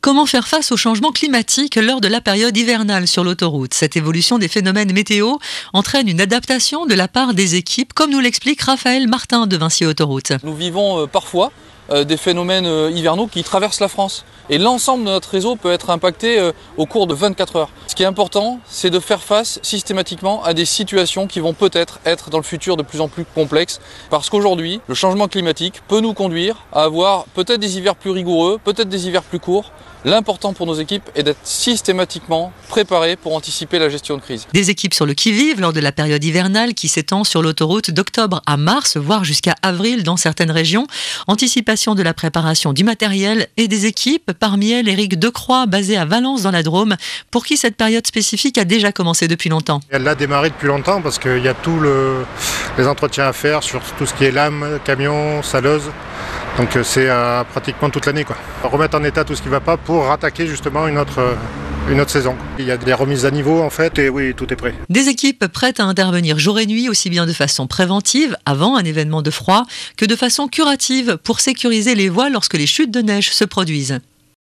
Comment faire face au changement climatique lors de la période hivernale sur l'autoroute? Cette évolution des phénomènes météo entraîne une adaptation de la part des équipes, comme nous l'explique Raphaël Martin de Vinci Autoroute. Nous vivons euh, parfois euh, des phénomènes euh, hivernaux qui traversent la France. Et l'ensemble de notre réseau peut être impacté au cours de 24 heures. Ce qui est important, c'est de faire face systématiquement à des situations qui vont peut-être être dans le futur de plus en plus complexes. Parce qu'aujourd'hui, le changement climatique peut nous conduire à avoir peut-être des hivers plus rigoureux, peut-être des hivers plus courts, L'important pour nos équipes est d'être systématiquement préparées pour anticiper la gestion de crise. Des équipes sur le qui-vive lors de la période hivernale qui s'étend sur l'autoroute d'octobre à mars, voire jusqu'à avril dans certaines régions. Anticipation de la préparation du matériel et des équipes, parmi elles Éric Decroix, basé à Valence dans la Drôme, pour qui cette période spécifique a déjà commencé depuis longtemps. Elle a démarré depuis longtemps parce qu'il y a tous les entretiens à faire sur tout ce qui est lame, camion, saleuse. Donc euh, c'est euh, pratiquement toute l'année. Remettre en état tout ce qui ne va pas pour rattaquer justement une autre, euh, une autre saison. Il y a des remises à niveau en fait et oui, tout est prêt. Des équipes prêtes à intervenir jour et nuit, aussi bien de façon préventive, avant un événement de froid, que de façon curative pour sécuriser les voies lorsque les chutes de neige se produisent.